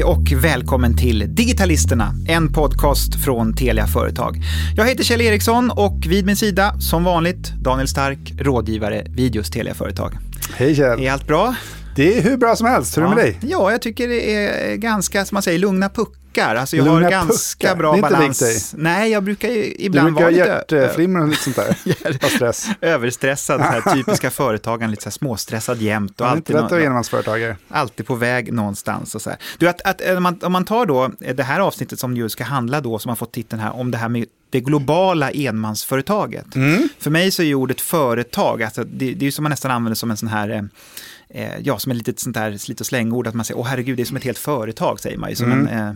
Hej och välkommen till Digitalisterna, en podcast från Telia Företag. Jag heter Kjell Eriksson och vid min sida, som vanligt, Daniel Stark, rådgivare vid just Telia Företag. Hej Kjell. Är allt bra? Det är hur bra som helst. Hur är det med dig? Ja, jag tycker det är ganska, som man säger, lugna puckar. Alltså jag Lugna har ganska puckar. bra Det är inte balans. likt Nej, jag brukar ju Du ibland brukar vara ha lite hjärtflimmer och lite sånt där. Stress. överstressad, här, typiska företagaren, lite så här småstressad jämt. Och är inte alltid lätt att vara alltid på väg någonstans. Och så här. Du, att, att, om, man, om man tar då det här avsnittet som ju ska handla då, som har fått titeln här, om det här med det globala enmansföretaget. Mm. För mig så är ju ordet företag, alltså det, det är ju som man nästan använder som en sån här eh, eh, ja, som ett litet sånt där slit och slängord, att man säger, åh herregud, det är som ett helt företag, säger man ju. Som, Mm. en, eh,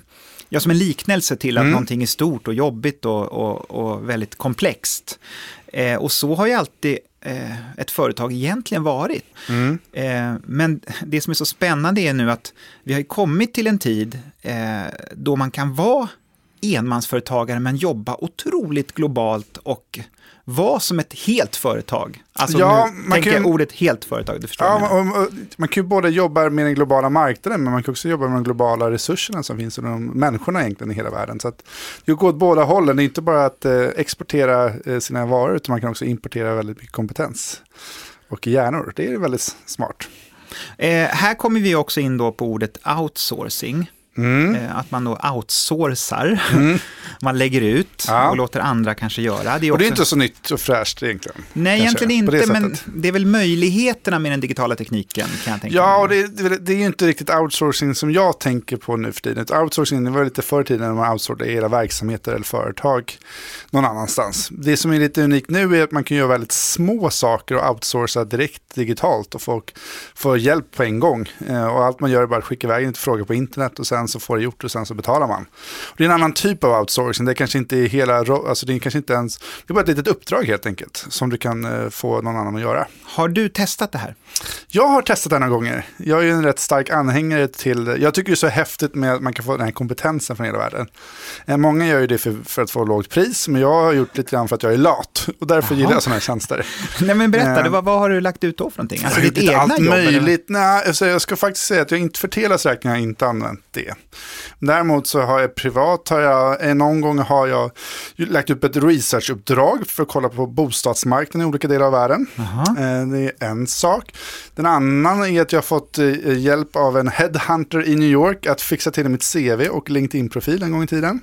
ja, som en liknelse till att Mm. någonting är stort och jobbigt och, och, och väldigt komplext. Eh, och så har ju alltid eh, ett företag egentligen varit. Mm. Eh, men det som är så spännande är nu att vi har kommit till en tid eh, då man kan vara enmansföretagare men jobba otroligt globalt och vara som ett helt företag. Alltså Ja, nu man tänker kan- ordet helt företag, du förstår Ja, och, och, man kan ju både jobba med den globala marknaden, men man kan också jobba med de globala resurserna som finns och de människorna egentligen i hela världen. Så att det går åt båda hållen. Det är inte bara att eh, exportera eh, sina varor, utan man kan också importera väldigt mycket kompetens och hjärnor. Det är väldigt smart. Eh, här kommer vi också in då på ordet outsourcing. Mm. Eh, att man då outsourcar, Mm. man lägger ut Ja. och låter andra kanske göra. Det är Och det är också- inte så nytt och fräscht egentligen. Nej, kanske, egentligen på det inte, men det är väl möjligheterna med den digitala tekniken kan jag tänka Ja, och det, det, det är ju inte riktigt outsourcing som jag tänker på nu för tiden. Outsourcing det var lite förr i tiden när man outsourcade hela verksamheter eller företag någon annanstans. Det som är lite unikt nu är att man kan göra väldigt små saker och outsourca direkt digitalt och folk får hjälp på en gång. Eh, och allt man gör är bara att skicka iväg en fråga på internet och sen så får det gjort och sen så betalar man. Och det är en annan typ av outsourcing. Det kanske inte är hela, alltså det är kanske inte ens, det är bara ett litet uppdrag helt enkelt som du kan eh, få någon annan att göra. Har du testat det här? Jag har testat det några gånger. Jag är ju en rätt stark anhängare till, jag tycker det är så häftigt med att man kan få den här kompetensen från hela världen. Eh, Många gör ju det för, för att få lågt pris, men jag har gjort lite grann för att jag är lat. Och därför Jaha. gillar jag sådana här tjänster. Nej men berätta, det, vad, vad har du lagt ut då för någonting? Alltså ditt egna allt jobb? eller? möjligt. Nej, alltså jag ska faktiskt säga att jag inte för Telias räkning har jag inte använt det. Däremot så har jag privat, har jag, eh, någon gång har jag lagt upp ett researchuppdrag för att kolla på bostadsmarknaden i olika delar av världen. Jaha. Eh, Det är en sak. Den annan är att jag har fått eh, hjälp av en headhunter i New York att fixa till mitt CV och LinkedIn-profil en gång i tiden.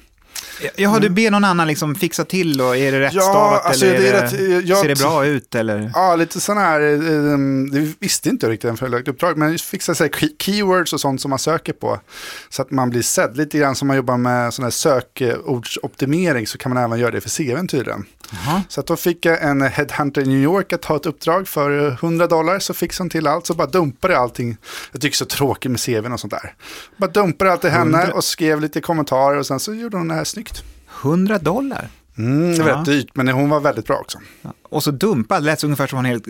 Jaha, du ber någon annan liksom fixa till och är det rätt Ja, stavat alltså, eller det rätt, jag- ser det bra ut eller? Ja, lite sådana här, eh, det visste inte jag riktigt förrän jag lagt uppdrag, men fixa så här key- keywords och sånt som man söker på. Så att man blir sedd, lite grann som man jobbar med sån här sökordsoptimering så kan man även göra det för CVn tydligen. Jaha. Så att då fick jag en headhunter i New York att ta ett uppdrag för eh, 100 dollar så fixade hon till allt så bara dumpade jag allting. Jag tycker så tråkigt med CVn och sånt där. Bara dumpade allt till henne 100? och skrev lite kommentarer och sen så gjorde hon det här snyggt. 100 dollar? Mm, det var Ja. rätt dyrt men hon var väldigt bra också. Och så dumpad, det lät ungefär som en hel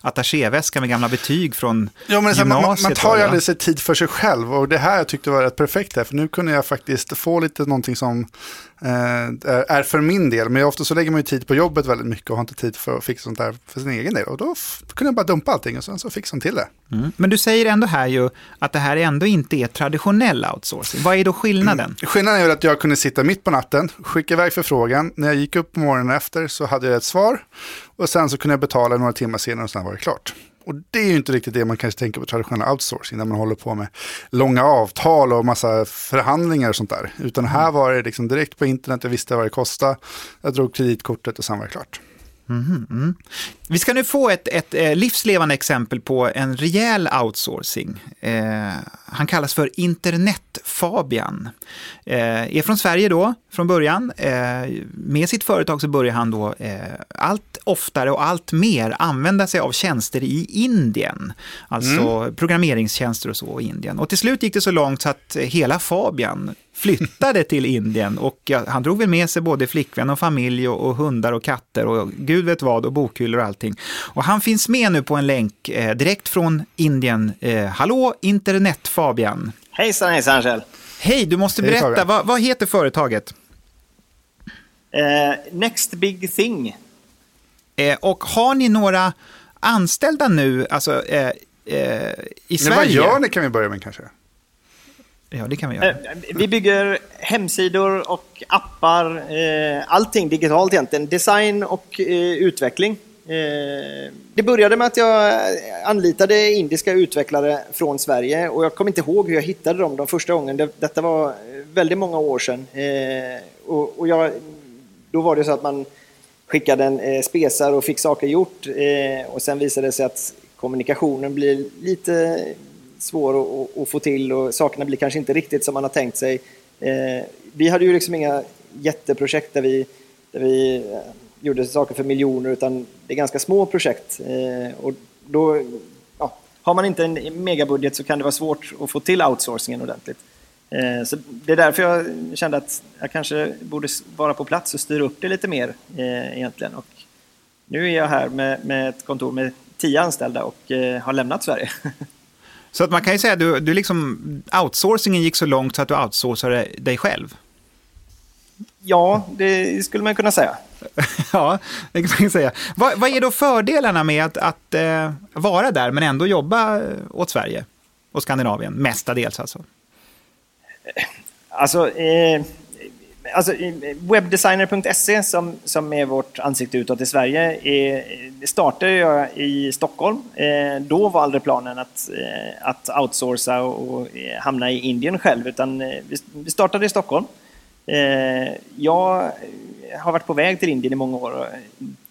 attachéväska med gamla betyg från Ja, men här, man, man, gymnasiet. tar ju aldrig sig tid för sig själv och det här jag tyckte var rätt perfekt här, för nu kunde jag faktiskt få lite någonting som eh, är, är för min del, men ofta så lägger man ju tid på jobbet väldigt mycket och har inte tid för att fixa sånt där för sin egen del och då kunde jag bara dumpa allting och sen så fixade hon till det. Mm. Men du säger ändå här ju att det här ändå inte är traditionell outsourcing. Vad är då skillnaden? Skillnaden är väl att jag kunde sitta mitt på natten, skicka iväg förfrågan, när jag gick upp på morgonen efter så hade jag ett svar och sen så kunde jag betala några timmar senare och sen var det klart. Och det är ju inte riktigt det man kanske tänker på traditionell outsourcing, när man håller på med långa avtal och massa förhandlingar och sånt där. Utan här var det liksom direkt på internet, jag visste vad det kostade, jag drog kreditkortet och sen var det klart. Mhm, mm. Vi ska nu få ett, ett eh, livslevande exempel på en rejäl outsourcing. Eh, han kallas för Internetfabian. Eh, är från Sverige då, från början. Eh, med sitt företag så börjar han då eh, allt oftare och allt mer använda sig av tjänster i Indien. Alltså programmeringstjänster och så i Indien. Och till slut gick det så långt så att hela Fabian flyttade till Indien och ja, han drog väl med sig både flickvän och familj och, och hundar och katter och gud vet vad och bokhyllor och allting. Och han finns med nu på en länk eh, direkt från Indien. Eh, hallå internet Fabian! Hejsan hejsan Kjell. Hej, du måste Hej, berätta, vad, vad heter företaget? Eh, next big thing. Eh, och har ni några anställda nu, alltså eh, eh, i Men vad Sverige? gör ni kan vi börja med kanske? Ja, det kan vi göra. Eh, Vi bygger hemsidor och appar, eh, allting digitalt egentligen. Design och eh, utveckling. Eh, det började med att jag anlitade indiska utvecklare från Sverige och jag kommer inte ihåg hur jag hittade dem de första gången. Detta var väldigt många år sedan. Eh, och jag, då var det så att man skickade en eh, spesar och fick saker gjort och sen visade det sig att kommunikationen blir lite svår att, få till och sakerna blir kanske inte riktigt som man har tänkt sig. Vi hade ju liksom inga jätteprojekt där vi, där vi gjorde saker för miljoner utan det är ganska små projekt. Eh, och då, ja, har man inte en megabudget så kan det vara svårt att få till outsourcingen ordentligt. Eh, Så det är därför jag kände att jag kanske borde vara på plats och styra upp det lite mer eh, egentligen. Och nu är jag här med, med ett kontor med tio anställda och har lämnat Sverige. Så att man kan ju säga att du, du liksom, outsourcingen gick så långt så att du outsourcade dig själv. ja, det skulle man kunna säga. ja, det kan man ju säga. Vad, vad är då fördelarna med att, att eh, vara där men ändå jobba eh, åt Sverige och Skandinavien, mestadels alltså? Alltså, eh, alltså eh, webbdesigner.se som, som är vårt ansikte utåt i Sverige är, det startade jag i Stockholm. Eh, då var aldrig planen att, eh, att outsourca och, och eh, hamna i Indien själv utan eh, vi, vi startade i Stockholm. Eh, jag har varit på väg till Indien i många år och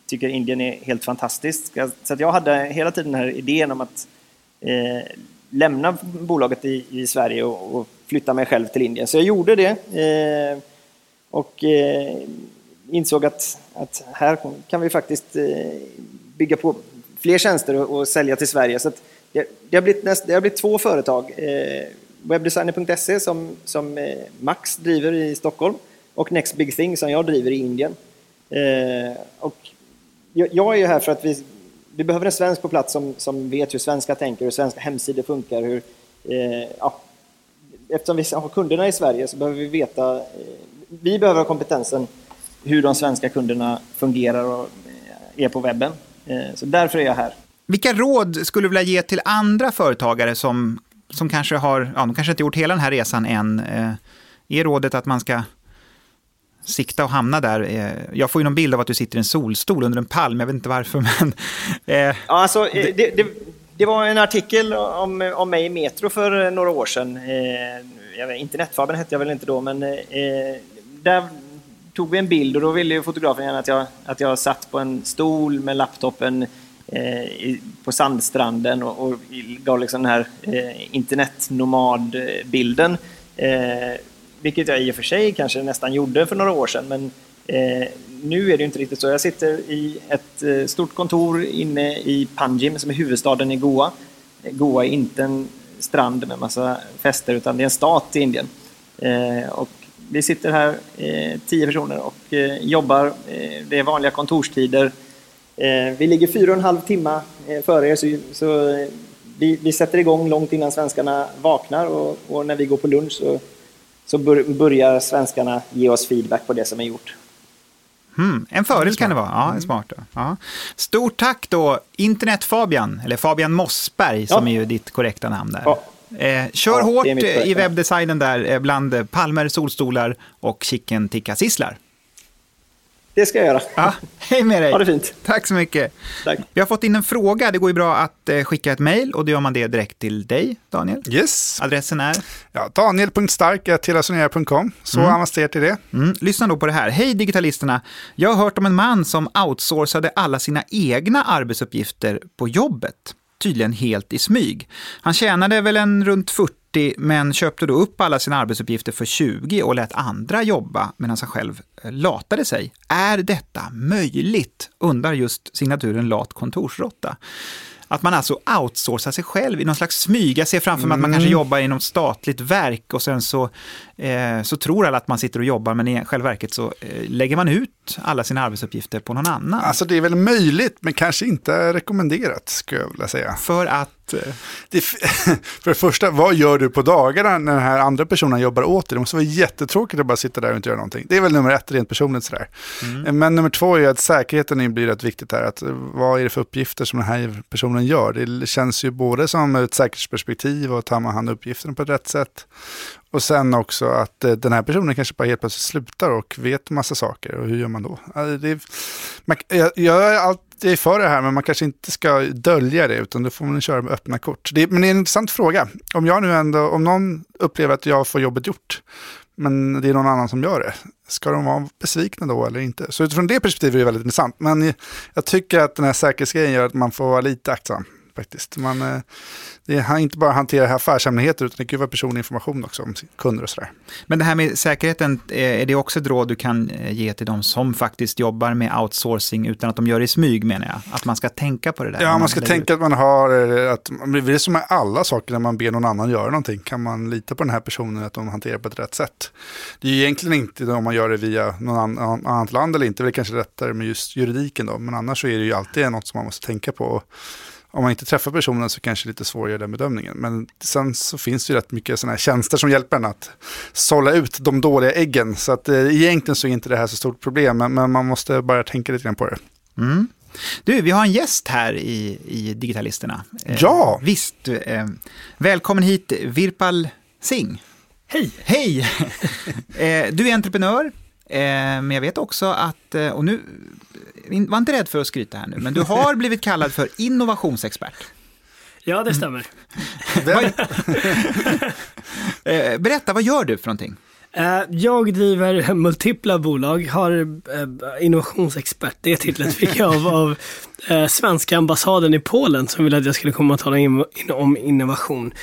tycker Indien är helt fantastiskt. Så att jag hade hela tiden den här idén om att eh, lämna bolaget i, i Sverige och, och flytta mig själv till Indien. Så jag gjorde det eh, och eh, insåg att, att här kan vi faktiskt eh, bygga på fler tjänster och, och sälja till Sverige. Så att det, det, har blivit näst, det har blivit två företag. Eh, Webdesigner.se som, som eh, Max driver i Stockholm och Next Big Thing som jag driver i Indien. Eh, och jag, jag är ju här för att vi, vi behöver en svensk på plats som, som vet hur svenska tänker, hur svenska hemsidor funkar. Hur, eh, ja, eftersom vi har kunderna i Sverige så behöver vi veta, eh, vi behöver ha kompetensen hur de svenska kunderna fungerar och eh, är på webben. Eh, så därför är jag här. Vilka råd skulle du vilja ge till andra företagare som, som kanske har, ja, de kanske inte gjort hela den här resan än? Eh, är rådet att man ska sikta och hamna där? Eh, jag får ju någon bild av att du sitter i en solstol under en palm, jag vet inte varför, men... Eh, ja, alltså, eh, det, det, det var en artikel om, om mig i Metro för några år sedan. Eh, jag vet, hette jag väl inte då, men eh, där tog vi en bild och då ville ju fotografen gärna att jag, att jag satt på en stol med laptopen eh, på sandstranden och, och gav liksom den här eh, internetnomad-bilden. Eh, vilket jag i och för sig kanske nästan gjorde för några år sedan, men eh, nu är det inte riktigt så. Jag sitter i ett eh, stort kontor inne i Panjim som är huvudstaden i Goa. Goa är inte en strand med massa fester utan det är en stat i Indien. Eh, och vi sitter här, eh, tio personer, och eh, jobbar. Eh, det är vanliga kontorstider. Eh, vi ligger fyra och en halv timme eh, före er, så, så eh, vi, vi sätter igång långt innan svenskarna vaknar och, och när vi går på lunch så, så bör, börjar svenskarna ge oss feedback på det som är gjort. Hmm, en fördel kan det vara. Ja, smart. Då. Ja. Stort tack då, Internet-Fabian, eller Fabian Mossberg som Ja. är ju ditt korrekta namn där. Ja. Eh, kör hårt i webbdesignen där eh, bland palmer, solstolar och chicken tikka sisslar. Det ska jag göra. Ja, hej med dig. Ha det fint. Tack så mycket. Tack. Vi har fått in en fråga. Det går ju bra att eh, skicka ett mejl och då gör man det direkt till dig, Daniel. Yes. Adressen är? Ja, Daniel.stark.telasonera.com. Så avancerat är det. Mm, lyssna då på det här. Hej digitalisterna! Jag har hört om en man som outsourcade alla sina egna arbetsuppgifter på jobbet. Tydligen helt i smyg. Han tjänade väl en runt 40 men köpte då upp alla sina arbetsuppgifter för 20 och lät andra jobba medan han själv eh, latade sig. Är detta möjligt? Undrar just signaturen lat kontorsråtta. Att man alltså outsourcar sig själv i någon slags smyg. Jag ser framför mig att man kanske jobbar i något statligt verk och sen så, eh, så tror alla att man sitter och jobbar men i själva verket så eh, lägger man ut alla sina arbetsuppgifter på någon annan. Alltså det är väl möjligt, men kanske inte rekommenderat, skulle jag vilja säga. För att... eh, Det, för det första, vad gör du på dagarna när den här andra personen jobbar åt dig? Det måste vara jättetråkigt att bara sitta där och inte göra någonting. Det är väl nummer ett, rent personligt sådär. Men nummer två är att säkerheten blir rätt viktigt här. Att, eh, vad är det för uppgifter som den här personen gör? Det känns ju både som ett säkerhetsperspektiv och tar man hand om uppgifterna på ett rätt sätt. Och sen också att eh, den här personen kanske bara helt plötsligt slutar och vet massa saker. Och hur gör man då? Alltså, det är, man, jag, jag är alltid för det här, men man kanske inte ska dölja det, utan då får man köra med öppna kort. Det, men det är en intressant fråga. Om jag nu ändå, om någon upplever att jag får jobbet gjort, men det är någon annan som gör det. Ska de vara besvikna då eller inte? Så utifrån det perspektivet är det väldigt intressant. Men jag tycker att den här säkerhetsgrejen gör att man får vara lite aktsam faktiskt. Man, eh, det är inte bara hantera affärshemligheter utan det kan vara personlig information också om kunder och sådär. Men det här med säkerheten, eh, är det också ett råd du kan eh, ge till de som faktiskt jobbar med outsourcing utan att de gör det i smyg menar jag? Att man ska tänka på det där? Ja, man ska tänka ut. att man har, att det är som med alla saker när man ber någon annan göra någonting. Kan man lita på den här personen att de hanterar på ett rätt sätt? Det är egentligen inte om man gör det via någon annat land eller inte, det är kanske lättare med just juridiken då, men annars så är det ju alltid något som man måste tänka på om man inte träffar personen så kanske det är lite svårare att göra den bedömningen. Men sen så finns det ju rätt mycket sådana här tjänster som hjälper en att sålla ut de dåliga äggen. Så att eh, egentligen så är inte det här så stort problem, men, men man måste bara tänka lite grann på det. Mm. Du, vi har en gäst här i, i Digitalisterna. Eh, ja! Visst. Eh, välkommen hit, Virpal Singh. Hej! Hej! eh, du är entreprenör, eh, men jag vet också att, och nu var inte rädd för att skryta här nu, men du har blivit kallad för innovationsexpert. Ja, det stämmer. Eh, berätta, vad gör du för någonting? Eh, jag driver multipla bolag, har eh, innovationsexpert, det titlet fick jag av, av svenska ambassaden i Polen som ville att jag skulle komma och tala in, om innovation.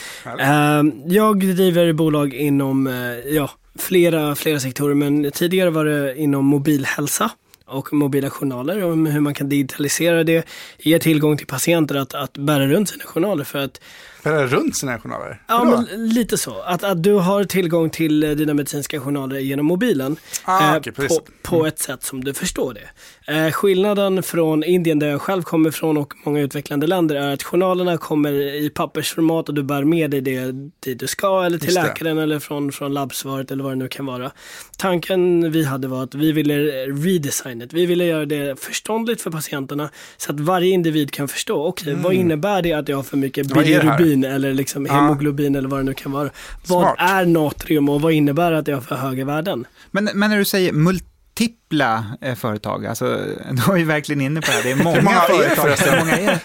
Jag driver bolag inom ja, flera, flera sektorer, men tidigare var det inom mobilhälsa och mobila journaler om hur man kan digitalisera det, ge tillgång till patienter att, att bära runt sina journaler för att Bära runt sina journaler? Ja, men lite så. Att, att du har tillgång till dina medicinska journaler genom mobilen ah, eh, okay, på, på mm. ett sätt som du förstår det. Eh, skillnaden från Indien där jag själv kommer ifrån och många utvecklande länder är att journalerna kommer i pappersformat och du bär med dig det dit du ska eller till läkaren eller från, från labbsvaret eller vad det nu kan vara. Tanken vi hade var att vi ville redesigna Vi ville göra det förståndligt för patienterna så att varje individ kan förstå. Okej, okay, mm. vad innebär det att jag har för mycket bilirubin eller liksom hemoglobin eller vad det nu kan vara. Smart. Vad är natrium och vad innebär det att jag har för höga värden? Men, men när du säger multi multipla eh, företag. Alltså, då är vi verkligen inne på det här. Det är många, Hur många företag. Är det, många är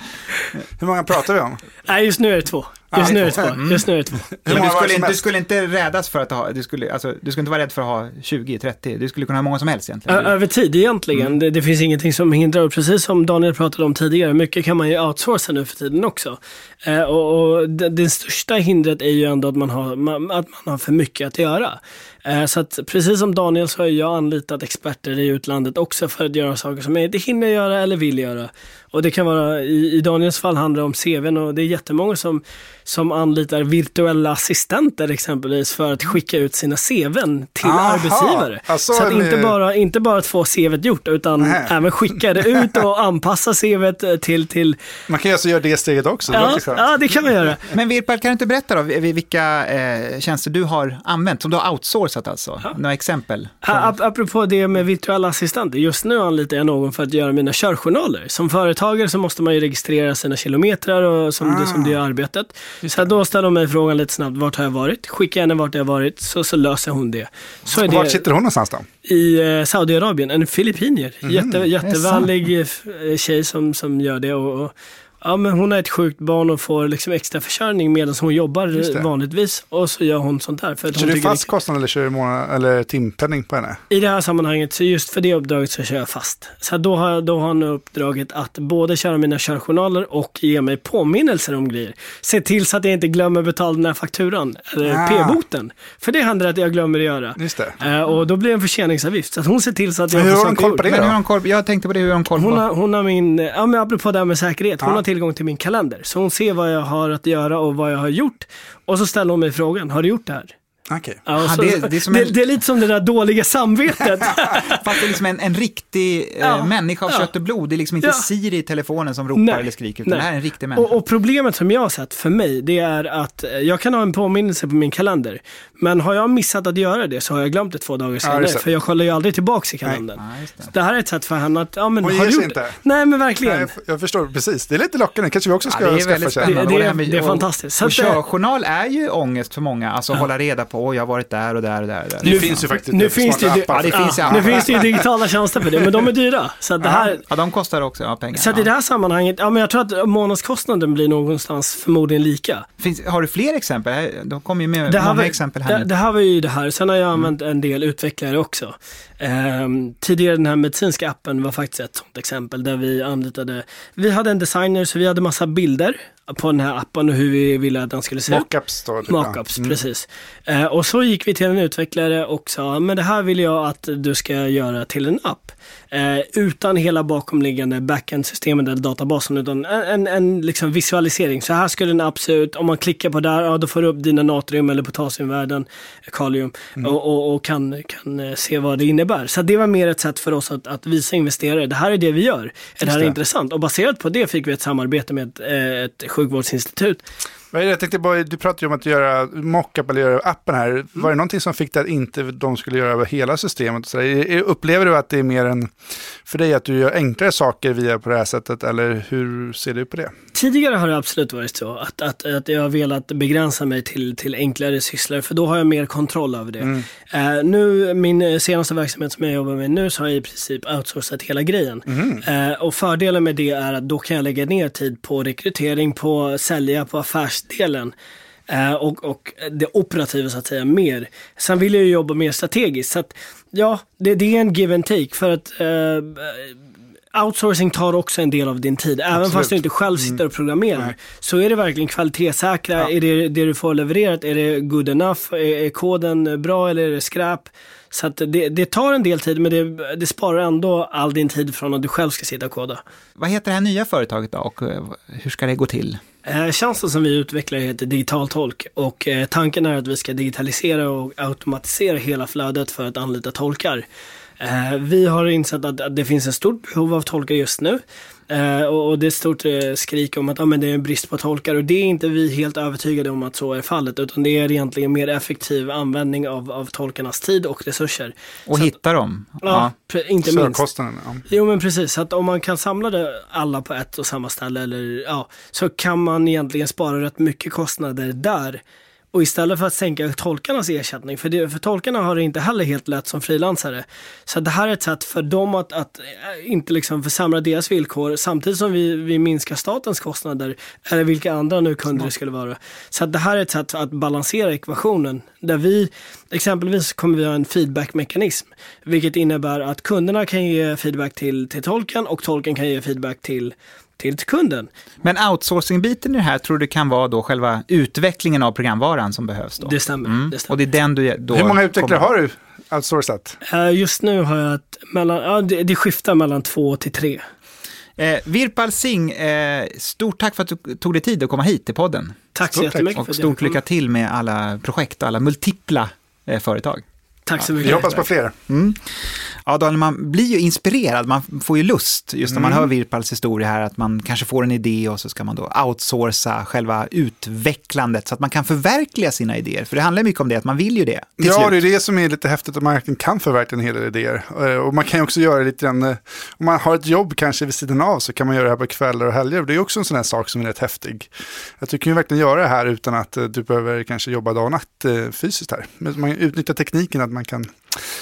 Hur många pratar vi om? Nej, just nu är det två. Just nu är det två. Mm. Just nu är det två. Men du, skulle, du skulle inte rädas för att ha, du skulle, alltså, du skulle inte vara rädd för att ha 20, 30, du skulle kunna ha många som helst egentligen. Ö över tid egentligen. Mm. Det, det, finns ingenting som hindrar, och precis som Daniel pratade om tidigare, mycket kan man ju outsourca nu för tiden också. Eh, och, och det, det, största hindret är ju ändå att man har, man, att man har för mycket att göra. Eh, så att precis som Daniel så har jag anlitat experter i utlandet också för att göra saker som jag inte hinner göra eller vill göra. Och det kan vara, i, i Daniels fall handlar det om CVn och det är jättemånga som, som anlitar virtuella assistenter exempelvis för att skicka ut sina CVn till Aha, arbetsgivare. Alltså så att inte, bara, inte bara att få CVt gjort utan Nej. även skicka det ut och anpassa CVt till, till... Man kan ju alltså göra det steget också. Ja, det, ja, det kan man göra. Men Virpal, kan du inte berätta då vilka eh, tjänster du har använt, som du har outsourcat alltså? Ja. Några exempel? Ap apropå det med virtuella assistenter, just nu anlitar jag någon för att göra mina körjournaler. Som företagare så måste man ju registrera sina kilometrar och som, ah. det, som det är arbetet. Så då ställer hon mig frågan lite snabbt, vart har jag varit? Skickar henne vart jag har varit, så, så löser hon det. Så är det vart sitter hon någonstans då? I eh, Saudiarabien, en filippinier. Mm. Jätte, jättevänlig eh, tjej som, som gör det. och, och Ja, men hon har ett sjukt barn och får liksom extra försörjning medan hon jobbar vanligtvis. Och så gör hon sånt där. För att kör du fast kostnad eller kör du månad, eller timpenning på henne? I det här sammanhanget, så just för det uppdraget så kör jag fast. Så då har, då har han uppdraget att både köra mina körjournaler och ge mig påminnelser om grejer. Se till så att jag inte glömmer betala den här fakturan, eller ah. p-boten. För det händer att jag glömmer att göra. Just det. Uh, och då blir det en förseningsavgift. Så att hon ser till så att jag hur har hon koll på det jag tänkte på det, hur har hon koll på? Hon har, hon har min, ja men apropå det här med säkerhet. Hon ah. har tillgång till min kalender. Så hon ser vad jag har att göra och vad jag har gjort. Och så ställer hon mig frågan, har du gjort det här? Okay. Ja, det, det, är det, en... det, är lite som det där dåliga samvetet. Fast det är liksom en, en riktig eh, ja, människa av ja. kött och blod. Det är liksom inte ja. Siri i telefonen som ropar Nej. eller skriker, utan Nej. det här är en riktig människa. Och, och, problemet som jag har sett för mig, det är att eh, jag kan ha en påminnelse på min kalender. Men har jag missat att göra det så har jag glömt det två dagar senare. för jag kollar ju aldrig tillbaka i kalendern. Nej. det. det. här är ett sätt för henne att, ja men Hon har ger sig inte. Nej men verkligen. Nej, jag förstår precis. Det är lite lockande. Kanske vi också ska ja, det är skaffa det, det, det, är, det är fantastiskt. Och, och körjournal är ju ångest för många, alltså hålla reda på Åh, jag har varit där och där och där. Och där. Det Nu- finns ju faktiskt Nu lite finns, det, appar. Ja, det finns ja, nu finns det ju digitala tjänster för det, men de är dyra. Så att det här, Ja, de kostar också ja, pengar. så att i det ja. här sammanhanget, ja men jag tror att månadskostnaden blir någonstans förmodligen lika. Finns, har du fler exempel? De kommer ju med Det här, många var, exempel här det, nu. det här var ju det här. Sen har jag använt en del utvecklare också. Ehm, tidigare den här medicinska appen var faktiskt ett sånt exempel där vi anlitade, vi hade en designer så vi hade massa bilder på den här appen och hur vi ville att den skulle se ut. Mockups då. typ, Mockups. Mm. precis. Eh, och så gick vi till en utvecklare och sa, men det här vill jag att du ska göra till en app. Eh, utan hela bakomliggande backend-systemet eller databasen, utan en, en, en liksom visualisering. Så här skulle en app se ut. Om man klickar på där, ja, då får du upp dina natrium eller potassiumvärden, kalium, Mm. och, och, och kan, kan eh, se vad det innebär. Så det var mer ett sätt för oss att, att visa investerare, det här är det vi gör. Är det här det. intressant? Och baserat på det fick vi ett samarbete med ett, eh, ett sjukvårdsinstitut. Jag tänkte bara, du pratade ju om att göra mockup eller göra appen här. Mm. Var det någonting som fick dig att inte de skulle göra över hela systemet? Så Upplever du att det är mer en, för dig att du gör enklare saker via på det här sättet eller hur ser du på det? Tidigare har det absolut varit så att, att, att jag har velat begränsa mig till, till enklare sysslor för då har jag mer kontroll över det. Eh, nu, min senaste verksamhet som jag jobbar med nu så har jag i princip outsourcat hela grejen. Eh, och fördelen med det är att då kan jag lägga ner tid på rekrytering, på sälja, på affärsdelen. Eh, och, och det operativa så att säga mer. Sen vill jag ju jobba mer strategiskt. Så att, ja, det, det är en give and take. För att eh, outsourcing tar också en del av din tid. Även Absolut. fast du inte själv sitter och programmerar. Nej. Så är det verkligen kvalitetssäkra. Ja. Är det det du får levererat? Är det good enough? Är, är koden bra eller är det skräp? Så att det, det tar en del tid men det, det sparar ändå all din tid från att du själv ska sitta och koda. Vad heter det här nya företaget då och eh, hur ska det gå till? Eh, Tjänsten som vi utvecklar heter Digital Tolk och eh, tanken är att vi ska digitalisera och automatisera hela flödet för att anlita tolkar. Eh, Vi har insett att, att det finns ett stort behov av tolkar just nu. Eh, och, det är ett stort eh, skrik om att ah, men det är en brist på tolkar och det är inte vi helt övertygade om att så är fallet utan det är egentligen mer effektiv användning av, av tolkarnas tid och resurser. Och Så att- hitta dem? Ja, pre- inte minst. Ja. Jo men precis, så att om man kan samla det alla på ett och samma ställe eller ja, så kan man egentligen spara rätt mycket kostnader där. Och istället för att sänka tolkarnas ersättning, för, det, för tolkarna har det inte heller helt lätt som frilansare. Så det här är ett sätt för dem att, att eh, inte liksom försämra deras villkor samtidigt som vi, vi minskar statens kostnader, eller vilka andra nu kunder det skulle vara. Så det här är ett sätt att balansera ekvationen, där vi exempelvis kommer vi ha en feedbackmekanism, vilket innebär att kunderna kan ge feedback till, till tolken och tolken kan ge feedback till till kunden. Men outsourcing-biten i det här tror du kan vara då själva utvecklingen av programvaran som behövs då? Det stämmer. Mm. Det stämmer. Och det är den du då Hur många utvecklare kommer- har du outsourcat? Eh, Just nu har jag ett mellan, ja, det, det skiftar mellan två till tre. Eh, Virpal Singh, eh, stort tack för att du tog dig tid att komma hit till podden. Tack så Stort jättemycket Och stort lycka till med alla projekt och alla multipla eh, företag. Tack så Vi mycket. hoppas på fler. Mm. Ja, Daniel, man blir ju inspirerad, man får ju lust, just när man Mm. hör Virpals historia här, att man kanske får en idé och så ska man då outsourca själva utvecklandet så att man kan förverkliga sina idéer. För det handlar mycket om det, att man vill ju det Ja, slut. det är det som är lite häftigt att man verkligen kan förverkliga en hel del idéer. Eh, Och man kan ju också göra lite grann, eh, om man har ett jobb kanske vid sidan av så kan man göra det här på kvällar och helger. Det är också en sån här sak som är rätt häftig. Att du kan ju verkligen göra det här utan att eh, du behöver kanske jobba dag och natt fysiskt här. Men man utnyttjar tekniken att man kan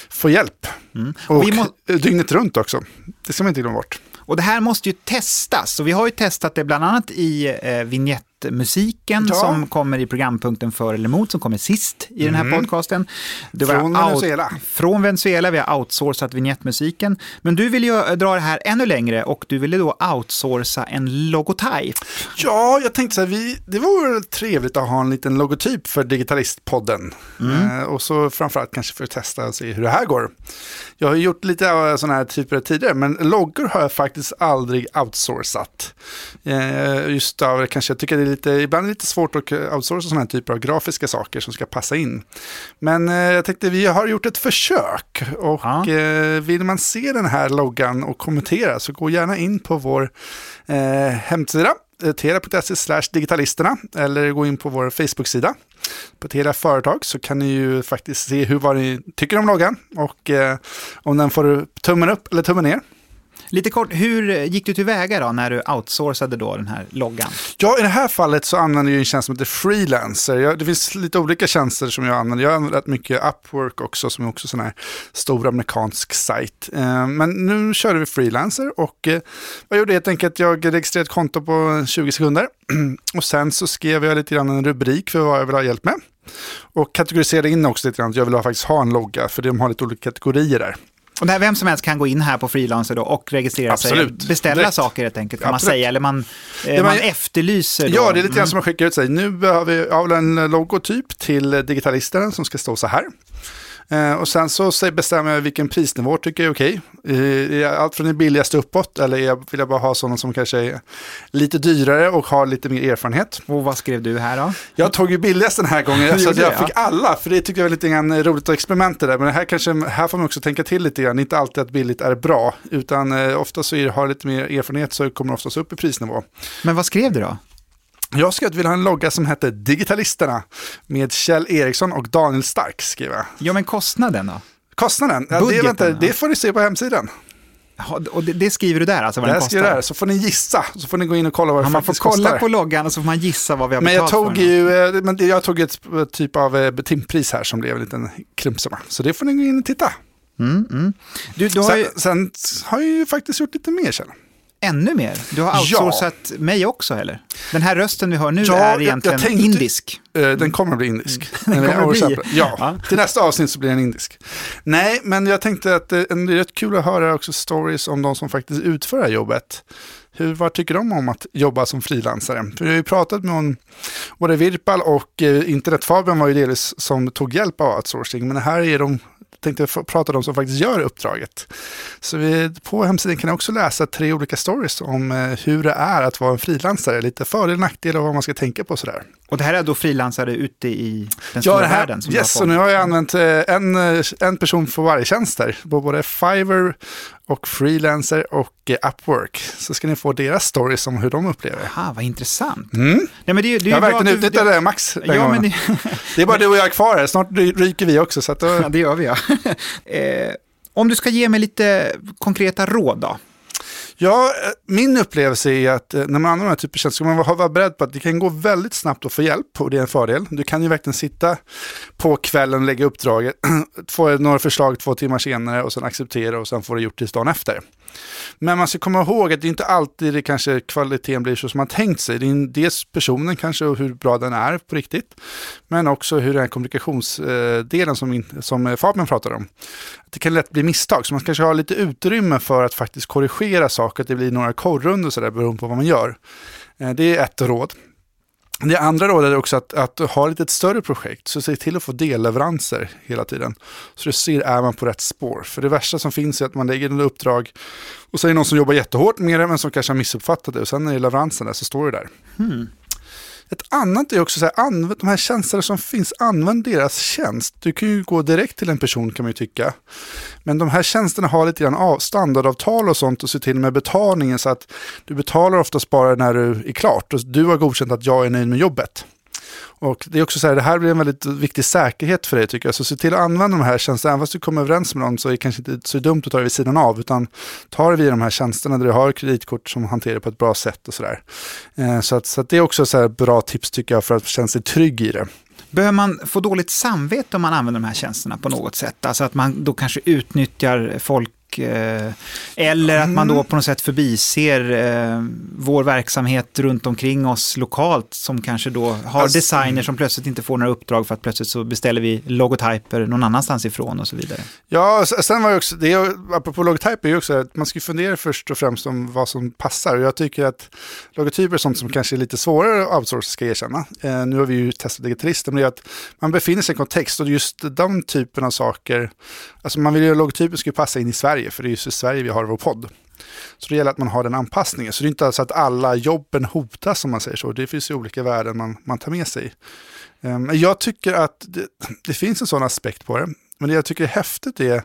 få hjälp. Mm. Och Och må- dygnet runt också. Det ska man inte glömma bort. Och det här måste ju testas. Och vi har ju testat det bland annat i eh, vignettmusiken Ja. som kommer i programpunkten för eller emot, som kommer sist i den här Mm. podcasten. Det Från Venezuela. Från Venezuela, vi har outsourcat vignettmusiken. Men du vill ju eh, dra det här ännu längre och du ville då outsourca en logotyp. Ja, jag tänkte så här, vi, det vore trevligt att ha en liten logotyp för Digitalistpodden. Eh, och så framförallt kanske för att testa och se hur det här går. Jag har gjort lite av sådana här typer tidigare, men loggor har jag faktiskt aldrig outsourcat. Eh, just av, kanske jag tycker det är lite, ibland är det lite svårt att outsourca sådana här typer av grafiska saker som ska passa in. Men eh, jag tänkte vi har gjort ett försök och Ja. eh, vill man se den här loggan och kommentera så gå gärna in på vår eh, hemsida eh, tera.se slash digitalisterna eller gå in på vår Facebook-sida på Telia Företag så kan ni ju faktiskt se hur vad ni tycker om loggan och eh, om den får tummen upp eller tummen ner. Lite kort, hur gick du tillväga då när du outsourcade då den här loggan? Ja, i det här fallet så använder jag en tjänst som heter Freelancer. Jag, det finns lite olika tjänster som jag använder. Jag använder rätt mycket Upwork också, som är också sån här stor amerikansk sajt. Eh, men nu körde vi Freelancer och eh, jag gjorde helt enkelt att jag registrerade ett konto på 20 sekunder. och sen så skrev jag lite grann en rubrik för vad jag vill ha hjälp med. Och kategoriserade in också lite grann att jag vill faktiskt ha en logga, för de har lite olika kategorier där. Och där vem som helst kan gå in här på Freelancer då och registrera Absolut. sig, beställa Direkt. saker helt enkelt, kan man Absolut. säga, eller man, eh, var- man efterlyser. Då. Ja, det är lite grann Mm. som att skicka ut sig. Nu behöver vi jag en logotyp till digitalisten som ska stå så här. Eh, och sen så bestämmer jag vilken prisnivå tycker jag är okej. Eh, är jag allt från det billigaste uppåt eller jag, vill jag bara ha sådana som kanske är lite dyrare och har lite mer erfarenhet. Och vad skrev du här då? Jag tog ju billigast den här gången så att jag fick alla, för det tyckte jag var lite grann roligt att experimenta där. Men här, kanske, här får man också tänka till lite grann, inte alltid att billigt är bra, utan eh, ofta så är har lite mer erfarenhet så kommer det oftast upp i prisnivå. Men vad skrev du då? Jag skulle vilja ha en logga som hette Digitalisterna med Kjell Eriksson och Daniel Stark, skrev jag. Ja, men kostnaden då? Kostnaden, ja, det, vänta, det får ni se på hemsidan. Ja, Och det, det skriver du där alltså, vad Där den kostar? det där, så får ni gissa, så får ni gå in och kolla vad det Ja, man får kolla kostar. på loggan och så får man gissa vad vi har Men jag tog för ju, eh, men det- jag tog ett eh, typ av eh, timpris här som blev en liten klumpsumma. Så det får ni gå in och titta. Mm, mm. Du, du har ju Sen, sen har jag ju faktiskt gjort lite mer Kjell. Ännu mer. Du har Ja. outsourcat mig också, eller? Den här rösten vi hör nu Ja, är egentligen jag tänkte- indisk. Eh, Den kommer att bli indisk. Den kommer bli? Ja, Ja. till nästa avsnitt så blir den indisk. Nej, men jag tänkte att eh, det är rätt kul att höra också stories om de som faktiskt utför det här jobbet. Hur, vad tycker de om att jobba som frilansare? För jag har ju pratat med hon, både Virpal och eh, Internetfabian var ju delvis som tog hjälp av outsourcing, men här är de tänkte prata om de som faktiskt gör uppdraget. Så vi, på hemsidan kan ni också läsa tre olika stories om eh, hur det är att vara en frilansare, lite fördel och nackdelar och vad man ska tänka på sådär. Och det här är då frilansare ute i den Ja, stora det här, världen? Som yes, och nu har jag använt eh, en, eh, en person för varje tjänst där. På både Fiverr och Freelancer och eh, Upwork. Så ska ni få deras stories om hur de upplever det. Aha, vad intressant. Mm. Nej, men det, det är Jag har verkligen utnyttjat det max Ja, men det... det, är bara du och jag kvar här, snart ry- ryker vi också. Så att då... ja, det gör vi ja. eh, om du ska ge mig lite konkreta råd då? Ja, eh, min upplevelse är att eh, när man använder den här typen av tjänster ska man vara vara beredd på att det kan gå väldigt snabbt att få hjälp och det är en fördel. Du kan ju verkligen sitta på kvällen och lägga uppdraget, få några förslag två timmar senare och sen acceptera och sen få det gjort tills dagen efter. Men man ska komma ihåg att det är inte alltid det kanske kvaliteten blir så som man tänkt sig. Det är dels personen kanske och hur bra den är på riktigt. Men också hur den här kommunikationsdelen eh, som, in- som eh, Fabian pratade om. Det kan lätt bli misstag, så man kanske har lite utrymme för att faktiskt korrigera saker, att det blir några korrundor sådär beroende på vad man gör. Eh, det är ett råd. Det andra rådet är också att, att ha lite ett större projekt, så se till att få delleveranser hela tiden. Så du ser, är man på rätt spår? För det värsta som finns är att man lägger ett uppdrag och så är det någon som jobbar jättehårt med det, men som kanske har missuppfattat det. Och sen när är leveransen där så står det där. Hmm. Ett annat är också så här, använd, de här tjänsterna som finns, använd deras tjänst. Du kan ju gå direkt till en person kan man ju tycka. Men de här tjänsterna har lite grann av standardavtal och sånt och se till med betalningen så att du betalar oftast bara när du är klart och du har godkänt att jag är nöjd med jobbet. Och det är också så här, det här blir en väldigt viktig säkerhet för dig tycker jag. Så se till att använda de här tjänsterna, även fast du kommer överens med någon så är det kanske inte så dumt att ta det vid sidan av, utan ta det via de här tjänsterna där du har kreditkort som hanterar det på ett bra sätt och sådär. Eh, så, att, så att det är också så här bra tips tycker jag för att känna sig trygg i det. Behöver man få dåligt samvete om man använder de här tjänsterna på något sätt? Alltså att man då kanske utnyttjar folk eh, eller att man då på något sätt förbiser eh, vår verksamhet runt omkring oss lokalt som kanske då har Alltså- designer som plötsligt inte får några uppdrag för att plötsligt så beställer vi logotyper någon annanstans ifrån och så vidare. Ja, sen var det också, det är, apropå logotyper, är också att man ska fundera först och främst om vad som passar. Jag tycker att logotyper är sånt som kanske är lite svårare att outsourca, ska jag erkänna. Eh, nu har vi ju testat digitalister, men det är att man befinner sig i en kontext och just den typen av saker, alltså man vill ju att logotyper ska passa in i Sverige, för det är just i Sverige vi har vår podd. Så det gäller att man har den anpassningen. Så det är inte alltså att alla jobben hotas, om man säger så. Det finns ju olika värden man, man tar med sig. Ehm, jag tycker att det, det finns en sån aspekt på det. Men det jag tycker är häftigt är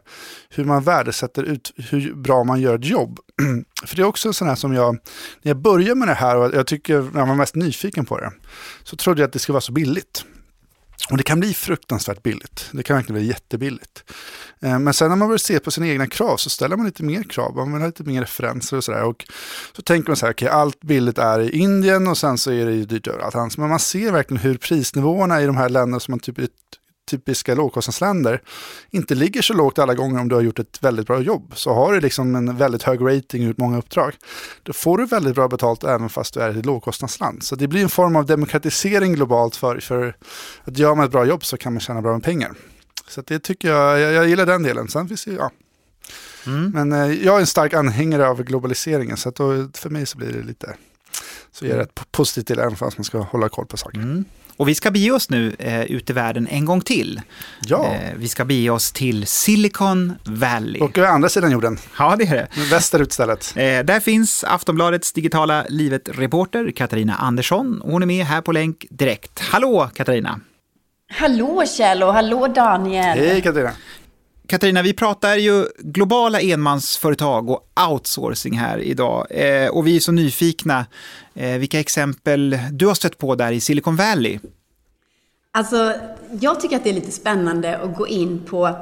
hur man värdesätter ut hur bra man gör ett jobb. För det är också en sån här som jag, när jag började med det här och jag tycker, när jag var mest nyfiken på det, så trodde jag att det skulle vara så billigt. Och det kan bli fruktansvärt billigt. Det kan verkligen bli jättebilligt. Eh, men sen när man börjar se på sina egna krav så ställer man lite mer krav. Man vill ha lite mer referenser och sådär. Och så tänker man så här, okej, okay, allt billigt är i Indien och sen så är det ju dyrt överallt. Alltså, men man ser verkligen hur prisnivåerna i de här länderna som man typ typiska lågkostnadsländer inte ligger så lågt alla gånger om du har gjort ett väldigt bra jobb. Så har du liksom en väldigt hög rating ut många uppdrag. Då får du väldigt bra betalt även fast du är ett lågkostnadsland. Så det blir en form av demokratisering globalt för, för att gör man ett bra jobb så kan man tjäna bra med pengar. Så det tycker jag, jag, jag gillar den delen. Sen finns det, ja. Mm. Men eh, jag är en stark anhängare av globaliseringen så att då, för mig så blir det lite så är det rätt positivt till även fast man ska hålla koll på saker. Mm. Och vi ska bege oss nu eh, ut i världen en gång till. Ja. Eh, vi ska bege oss till Silicon Valley. Och andra sidan jorden. Ja, det är det. Västerut istället. Eh, där finns Aftonbladets digitala livet-reporter Katarina Andersson. Hon är med här på länk direkt. Hallå Katarina! Hallå Kjell och hallå Daniel! Hej Katarina! Katarina, vi pratar ju globala enmansföretag och outsourcing här idag. Eh, och vi är så nyfikna. Eh, vilka exempel du har stött på där i Silicon Valley? Alltså, jag tycker att det är lite spännande att gå in på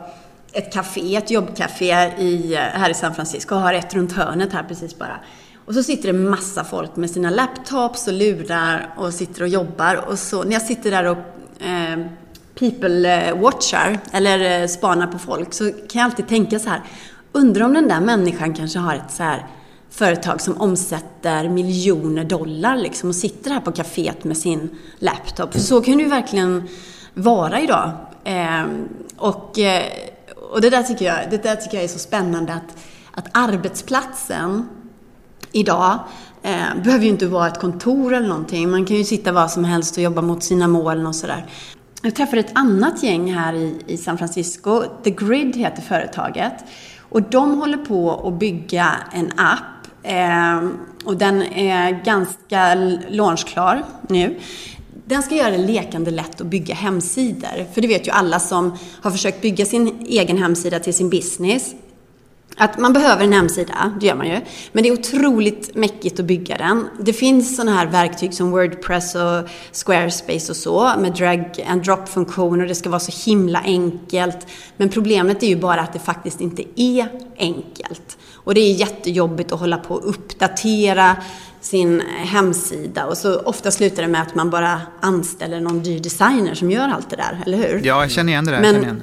ett café, ett jobbcafé i, här i San Francisco och har ett runt hörnet här precis bara. Och så sitter det massa folk med sina laptops och lurar och sitter och jobbar. Och så när jag sitter där och eh, people eh, watchar eller eh, spanar på folk så kan jag alltid tänka så här. Undrar om den där människan kanske har ett så här företag som omsätter miljoner dollar liksom och sitter här på kaféet med sin laptop. För så kan det ju verkligen vara idag. Ehm, eh, och, och det där tycker jag, det där tycker jag är så spännande att, att arbetsplatsen idag eh, behöver ju inte vara ett kontor eller någonting. Man kan ju sitta var som helst och jobba mot sina mål och sådär. Jag träffade ett annat gäng här i, i San Francisco. The Grid heter företaget. Och de håller på att bygga en app. Eh, och den är ganska launchklar nu. Den ska göra det lekande lätt att bygga hemsidor. För det vet ju alla som har försökt bygga sin egen hemsida till sin business. Att man behöver en hemsida, det gör man ju. Men det är otroligt mäckigt att bygga den. Det finns sådana här verktyg som Wordpress och Squarespace och så med drag and drop-funktioner. Det ska vara så himla enkelt. Men problemet är ju bara att det faktiskt inte är enkelt. Och det är jättejobbigt att hålla på och uppdatera sin hemsida och så ofta slutar det med att man bara anställer någon dyr designer som gör allt det där, eller hur? Ja, jag känner igen det där. Men.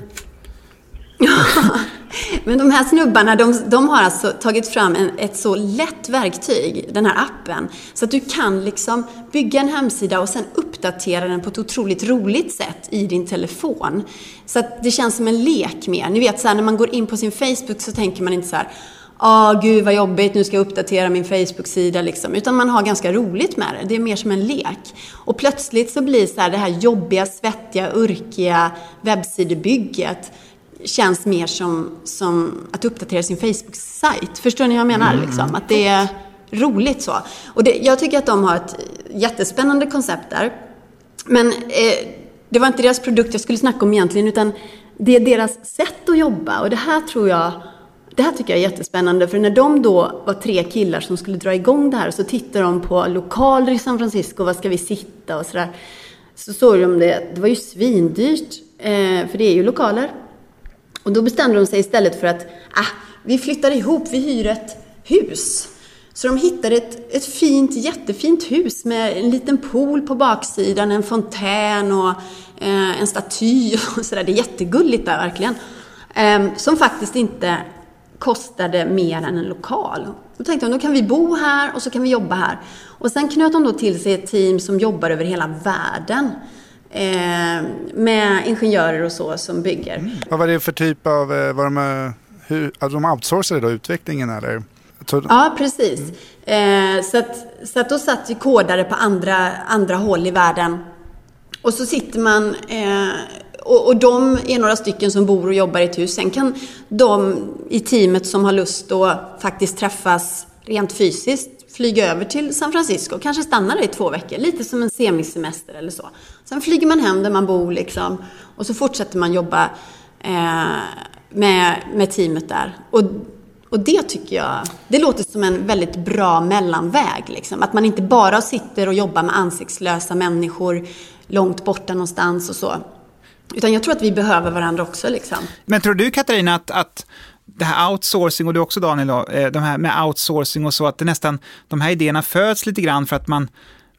Men de här snubbarna, de, de har alltså tagit fram en, ett så lätt verktyg, den här appen, så att du kan liksom bygga en hemsida och sen uppdatera den på ett otroligt roligt sätt i din telefon. Så att det känns som en lek mer. Ni vet så här, när man går in på sin Facebook så tänker man inte så här Ah, oh, gud vad jobbigt, nu ska jag uppdatera min Facebook-sida liksom. Utan man har ganska roligt med det. Det är mer som en lek. Och plötsligt så blir så här, det här jobbiga, svettiga, urkiga webbsidebygget känns mer som, som att uppdatera sin Facebook-sajt. Förstår ni vad jag menar? Mm. Liksom? Att det är roligt så. Och det, jag tycker att de har ett jättespännande koncept där. Men eh, det var inte deras produkt jag skulle snacka om egentligen, utan det är deras sätt att jobba. Och det här tror jag det här tycker jag är jättespännande, för när de då var tre killar som skulle dra igång det här, så tittade de på lokaler i San Francisco, var ska vi sitta och sådär. Så såg de det, det var ju svindyrt, eh, för det är ju lokaler. Och då bestämde de sig istället för att, ah, vi flyttar ihop, vi hyr ett hus. Så de hittade ett, ett fint, jättefint hus med en liten pool på baksidan, en fontän och eh, en staty och sådär. Det är jättegulligt där verkligen. Eh, som faktiskt inte kostade mer än en lokal. Då tänkte de, då kan vi bo här och så kan vi jobba här. Och sen knöt de då till sig ett team som jobbar över hela världen. Eh, med ingenjörer och så som bygger. Mm. Vad var det för typ av, eh, var de, hur, alltså de outsourcade då utvecklingen eller? Ja, precis. Mm. Eh, så, att, så att då satt vi kodare på andra, andra håll i världen. Och så sitter man eh, och, och de är några stycken som bor och jobbar i ett hus. Sen kan de i teamet som har lust att faktiskt träffas rent fysiskt flyga över till San Francisco, kanske stanna där i två veckor, lite som en semisemester eller så. Sen flyger man hem där man bor liksom och så fortsätter man jobba eh, med, med teamet där. Och, och det tycker jag, det låter som en väldigt bra mellanväg. Liksom. Att man inte bara sitter och jobbar med ansiktslösa människor långt borta någonstans och så. Utan jag tror att vi behöver varandra också. Liksom. Men tror du Katarina att, att det här outsourcing och du också Daniel, då, eh, de här med outsourcing och så, att det nästan, de här idéerna föds lite grann för att man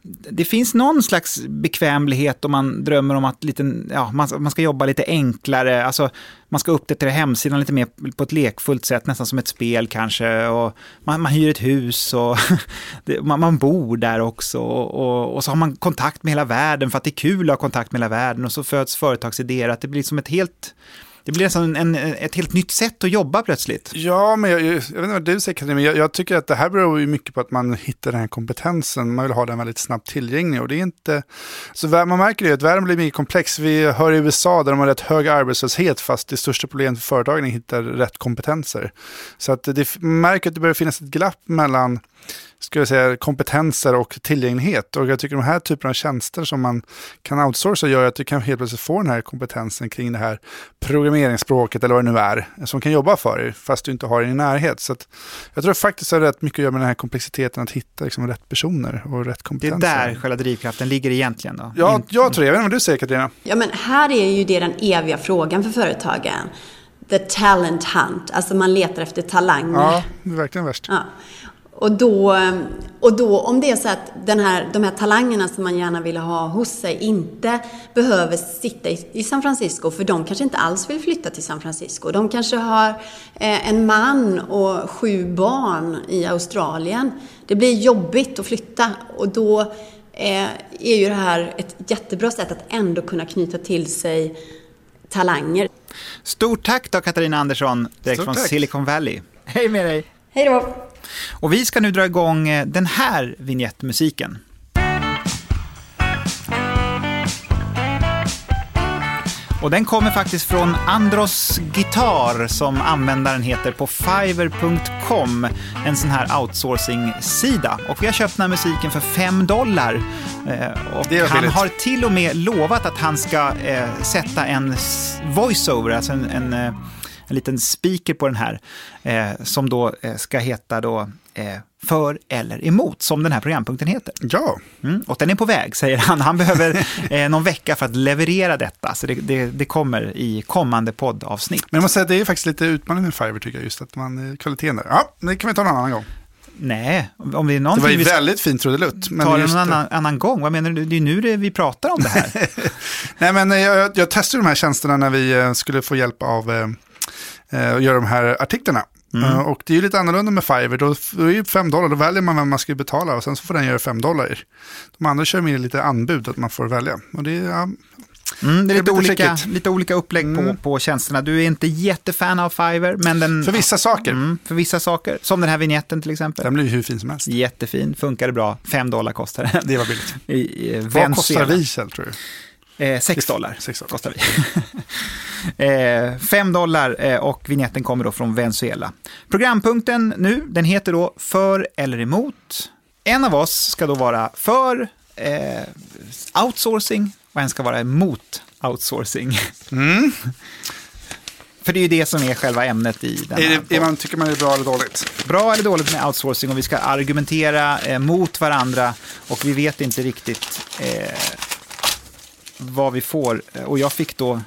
det finns någon slags bekvämlighet om man drömmer om att lite, ja, man, man ska jobba lite enklare, alltså man ska uppdatera hemsidan lite mer på ett lekfullt sätt, nästan som ett spel kanske. Och man, man hyr ett hus och det, man, man, bor där också. Och, och, och, så har man kontakt med hela världen för att det är kul att ha kontakt med hela världen och så föds företagsidéer. Att det blir som ett helt det blir nästan en, ett helt nytt sätt att jobba plötsligt. Ja, men jag, jag, vet inte vad du säger Katrin, men jag, jag, tycker att det här beror ju mycket på att man hittar den här kompetensen. Man vill ha den väldigt snabbt tillgänglig och det är inte... Så man märker ju att världen blir mer komplex. Vi hör i USA där de har rätt hög arbetslöshet fast det största problemet för företagen är att hitta rätt kompetenser. Så att det man märker att det börjar finnas ett glapp mellan ska jag säga, kompetenser och tillgänglighet. Och jag tycker de här typerna av tjänster som man kan outsourca gör att du kan helt plötsligt få den här kompetensen kring det här programmeringsspråket eller vad det nu är, som kan jobba för dig, fast du inte har det i närhet. Så jag tror faktiskt att det har rätt mycket att göra med den här komplexiteten att hitta liksom, rätt personer och rätt kompetenser. Det är där själva drivkraften ligger egentligen då? Ja, jag tror det. Jag vet inte vad du säger Katarina? Ja, men här är ju det den eviga frågan för företagen. The talent hunt, alltså man letar efter talanger. Ja, det är verkligen värst. Ja. Och då, och då om det är så att den här, de här talangerna som man gärna vill ha hos sig inte behöver sitta i, i San Francisco, för de kanske inte alls vill flytta till San Francisco. De kanske har eh, en man och sju barn i Australien. Det blir jobbigt att flytta och då eh, är ju det här ett jättebra sätt att ändå kunna knyta till sig talanger. Stort tack då Katarina Andersson, direkt Stort från tack. Silicon Valley. Hej med dig! Hej då! Och vi ska nu dra igång eh, den här vignettmusiken. Och den kommer faktiskt från Andros Gitarr som användaren heter på fiverr.com, en sån här outsourcing-sida. Och vi har köpt den här musiken för 5 dollar. Eh, Och han har till och med lovat att han ska eh, sätta en voiceover, alltså en, en, eh, en liten speaker på den här, eh, som då eh, ska heta då eh, för eller emot, som den här programpunkten heter. Ja, Mm, och den är på väg, säger han. Han behöver eh, någon vecka för att leverera detta, så det, det, det kommer i kommande poddavsnitt. men jag måste säga att det är faktiskt lite utmanande med Fiverr tycker jag, just att man, eh, kvaliteten där. Ja, det kan vi ta en annan gång. Nej, om det är Det var någonting ju vi väldigt fint trudelutt. Men ta det någon annan, annan gång, vad menar du? Det är nu det, vi pratar om det här. Nej, men jag, jag testade de här tjänsterna när vi skulle få hjälp av eh, eh, göra de här artiklarna. Mm. Eh, och det är ju lite annorlunda med Fiverr. Då, är det 5 dollar, då väljer man vem man ska betala och sen så får den göra 5 dollar. De andra kör med lite anbud att man får välja. Och det är, ja, Mm, det är Det lite lite olika, trickigt. lite olika upplägg på, Mm. på tjänsterna. Du är inte jättefan av Fiverr, men den... för vissa saker. Mm, för vissa saker, som den här vignetten till exempel. Den blir hur fin som helst. Jättefin, funkade bra. 5 dollar kostar den. Det var billigt. I, i Vad kostar vi tror du? Eh, 6 dollar dollar. kostar vi. eh, 5 dollar eh, och vignetten kommer då från Venezuela. Programpunkten nu, den heter då för eller emot. En av oss ska då vara för eh, outsourcing och en ska vara emot outsourcing. Mm. För det är ju det som är själva ämnet i den Är här det, är man, tycker man är bra eller dåligt? bra eller dåligt med outsourcing och vi ska argumentera eh, mot varandra och vi vet inte riktigt eh, vad vi får. Och jag fick då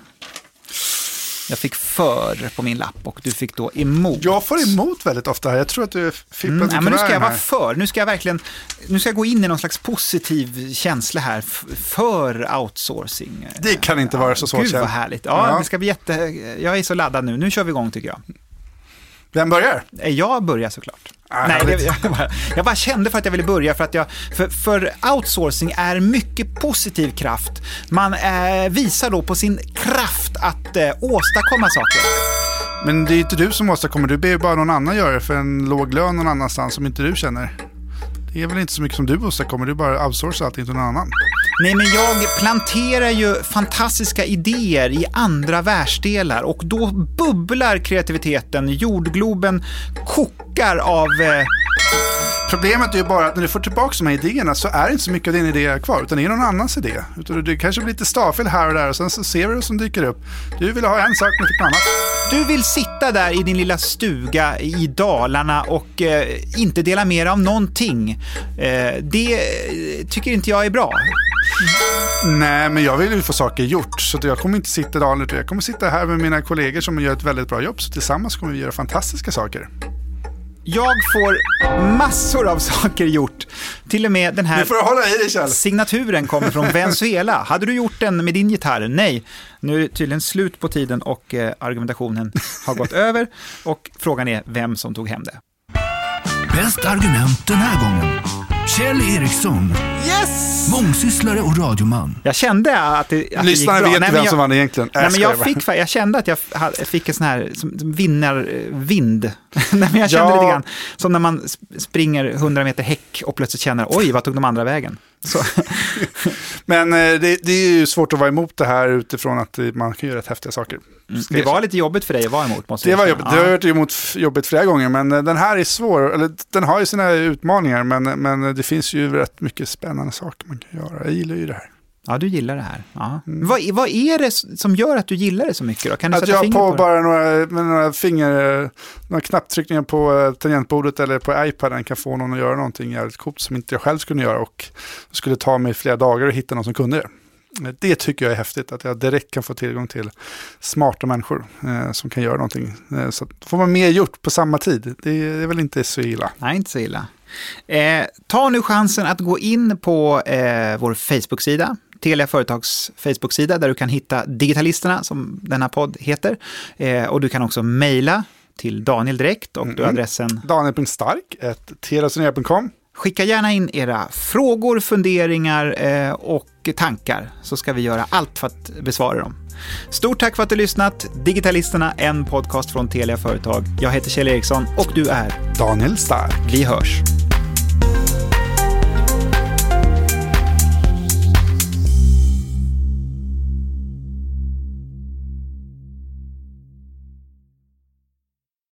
jag fick för på min lapp och du fick då emot. Jag får emot väldigt ofta. Jag tror att du fipplar Mm, ja, men nu ska jag vara för. Nu ska jag verkligen nu ska jag gå in i någon slags positiv känsla här för outsourcing. Det kan inte vara så svårt. Gud vad härligt. Ja, Ja. det ska bli jätte... Jag är så laddad nu. Nu kör vi igång tycker jag. Vem börjar? Eh, Jag börjar såklart. Ah, Nej, det, jag, bara, jag bara kände för att jag ville börja för att jag, för, för outsourcing är mycket positiv kraft. Man eh, visar då på sin kraft att eh, åstadkomma saker. Men det är inte du som åstadkommer, du ber ju bara någon annan göra det för en låg lön någon annanstans som inte du känner. Det är väl inte så mycket som du åstadkommer, du bara outsourcar allting till någon annan. Nej, men jag planterar ju fantastiska idéer i andra världsdelar och då bubblar kreativiteten. Jordgloben kokar av... Eh, Problemet är ju bara att när du får tillbaka de här idéerna så är det inte så mycket av din idé kvar, utan det är någon annans idé. Utan det kanske blir lite stavfel här och där och sen så ser vi det som dyker upp. Du ville ha en sak men fick något annat. du vill sitta där i din lilla stuga i Dalarna och eh, inte dela med dig av någonting. Eh, det tycker inte jag är bra. Nej, men jag vill ju få saker gjort. Så jag kommer inte sitta dagen ut. Jag kommer sitta här med mina kollegor som gör ett väldigt bra jobb. Så tillsammans kommer vi göra fantastiska saker. Jag får massor av saker gjort. Till och med den här dig signaturen kommer från Venezuela. Hade du gjort den med din gitarr? Nej. Nu är det tydligen slut på tiden och eh, argumentationen har gått över. Och frågan är vem som tog hem det. Bäst argument den här gången. Kjell Eriksson, Yes! mångsysslare och radioman. Jag kände att det, att det gick Lyssnarna bra. vet Nej, inte vem som jag, vann egentligen. Nej, men jag, fick, jag kände att jag fick en sån här vinnarvind. Nej, men jag kände Ja. lite grann som när man sp- springer 100 meter häck och plötsligt känner oj, vad tog de andra vägen? Så, Men eh, det, det är ju svårt att vara emot det här utifrån att man kan göra rätt häftiga saker. Ska det var lite jobbigt för dig att vara emot. Måste Det var jobbigt. Det har varit emot jobbigt flera gånger, men eh, den här är svår. Eller, den har ju sina utmaningar, men, men det finns ju rätt mycket spännande saker man kan göra. Jag gillar ju det här. Ja, du gillar det här. Ja. Vad, vad är det som gör att du gillar det så mycket? Då? Kan du Att sätta jag på på bara några, några finger, eh, några knapptryckningar på eh, tangentbordet eller på iPaden kan få någon att göra någonting jävligt coolt som inte jag själv skulle göra och skulle ta mig flera dagar att hitta någon som kunde det. Det tycker jag är häftigt, att jag direkt kan få tillgång till smarta människor eh, som kan göra någonting. Eh, så får man mer gjort på samma tid, det är väl inte så illa. Nej, inte så illa. Eh, ta nu chansen att gå in på eh, vår Facebook-sida, Telia Företags Facebook-sida, där du kan hitta Digitalisterna, som denna podd heter. Eh, och du kan också mejla till Daniel direkt och då är adressen Daniel.stark, telasonera.com. Skicka gärna in era frågor, funderingar eh, och tankar så ska vi göra allt för att besvara dem. Stort tack för att du lyssnat. Digitalisterna, en podcast från Telia Företag. Jag heter Kjell Eriksson och du är. Daniel Stark. Vi hörs.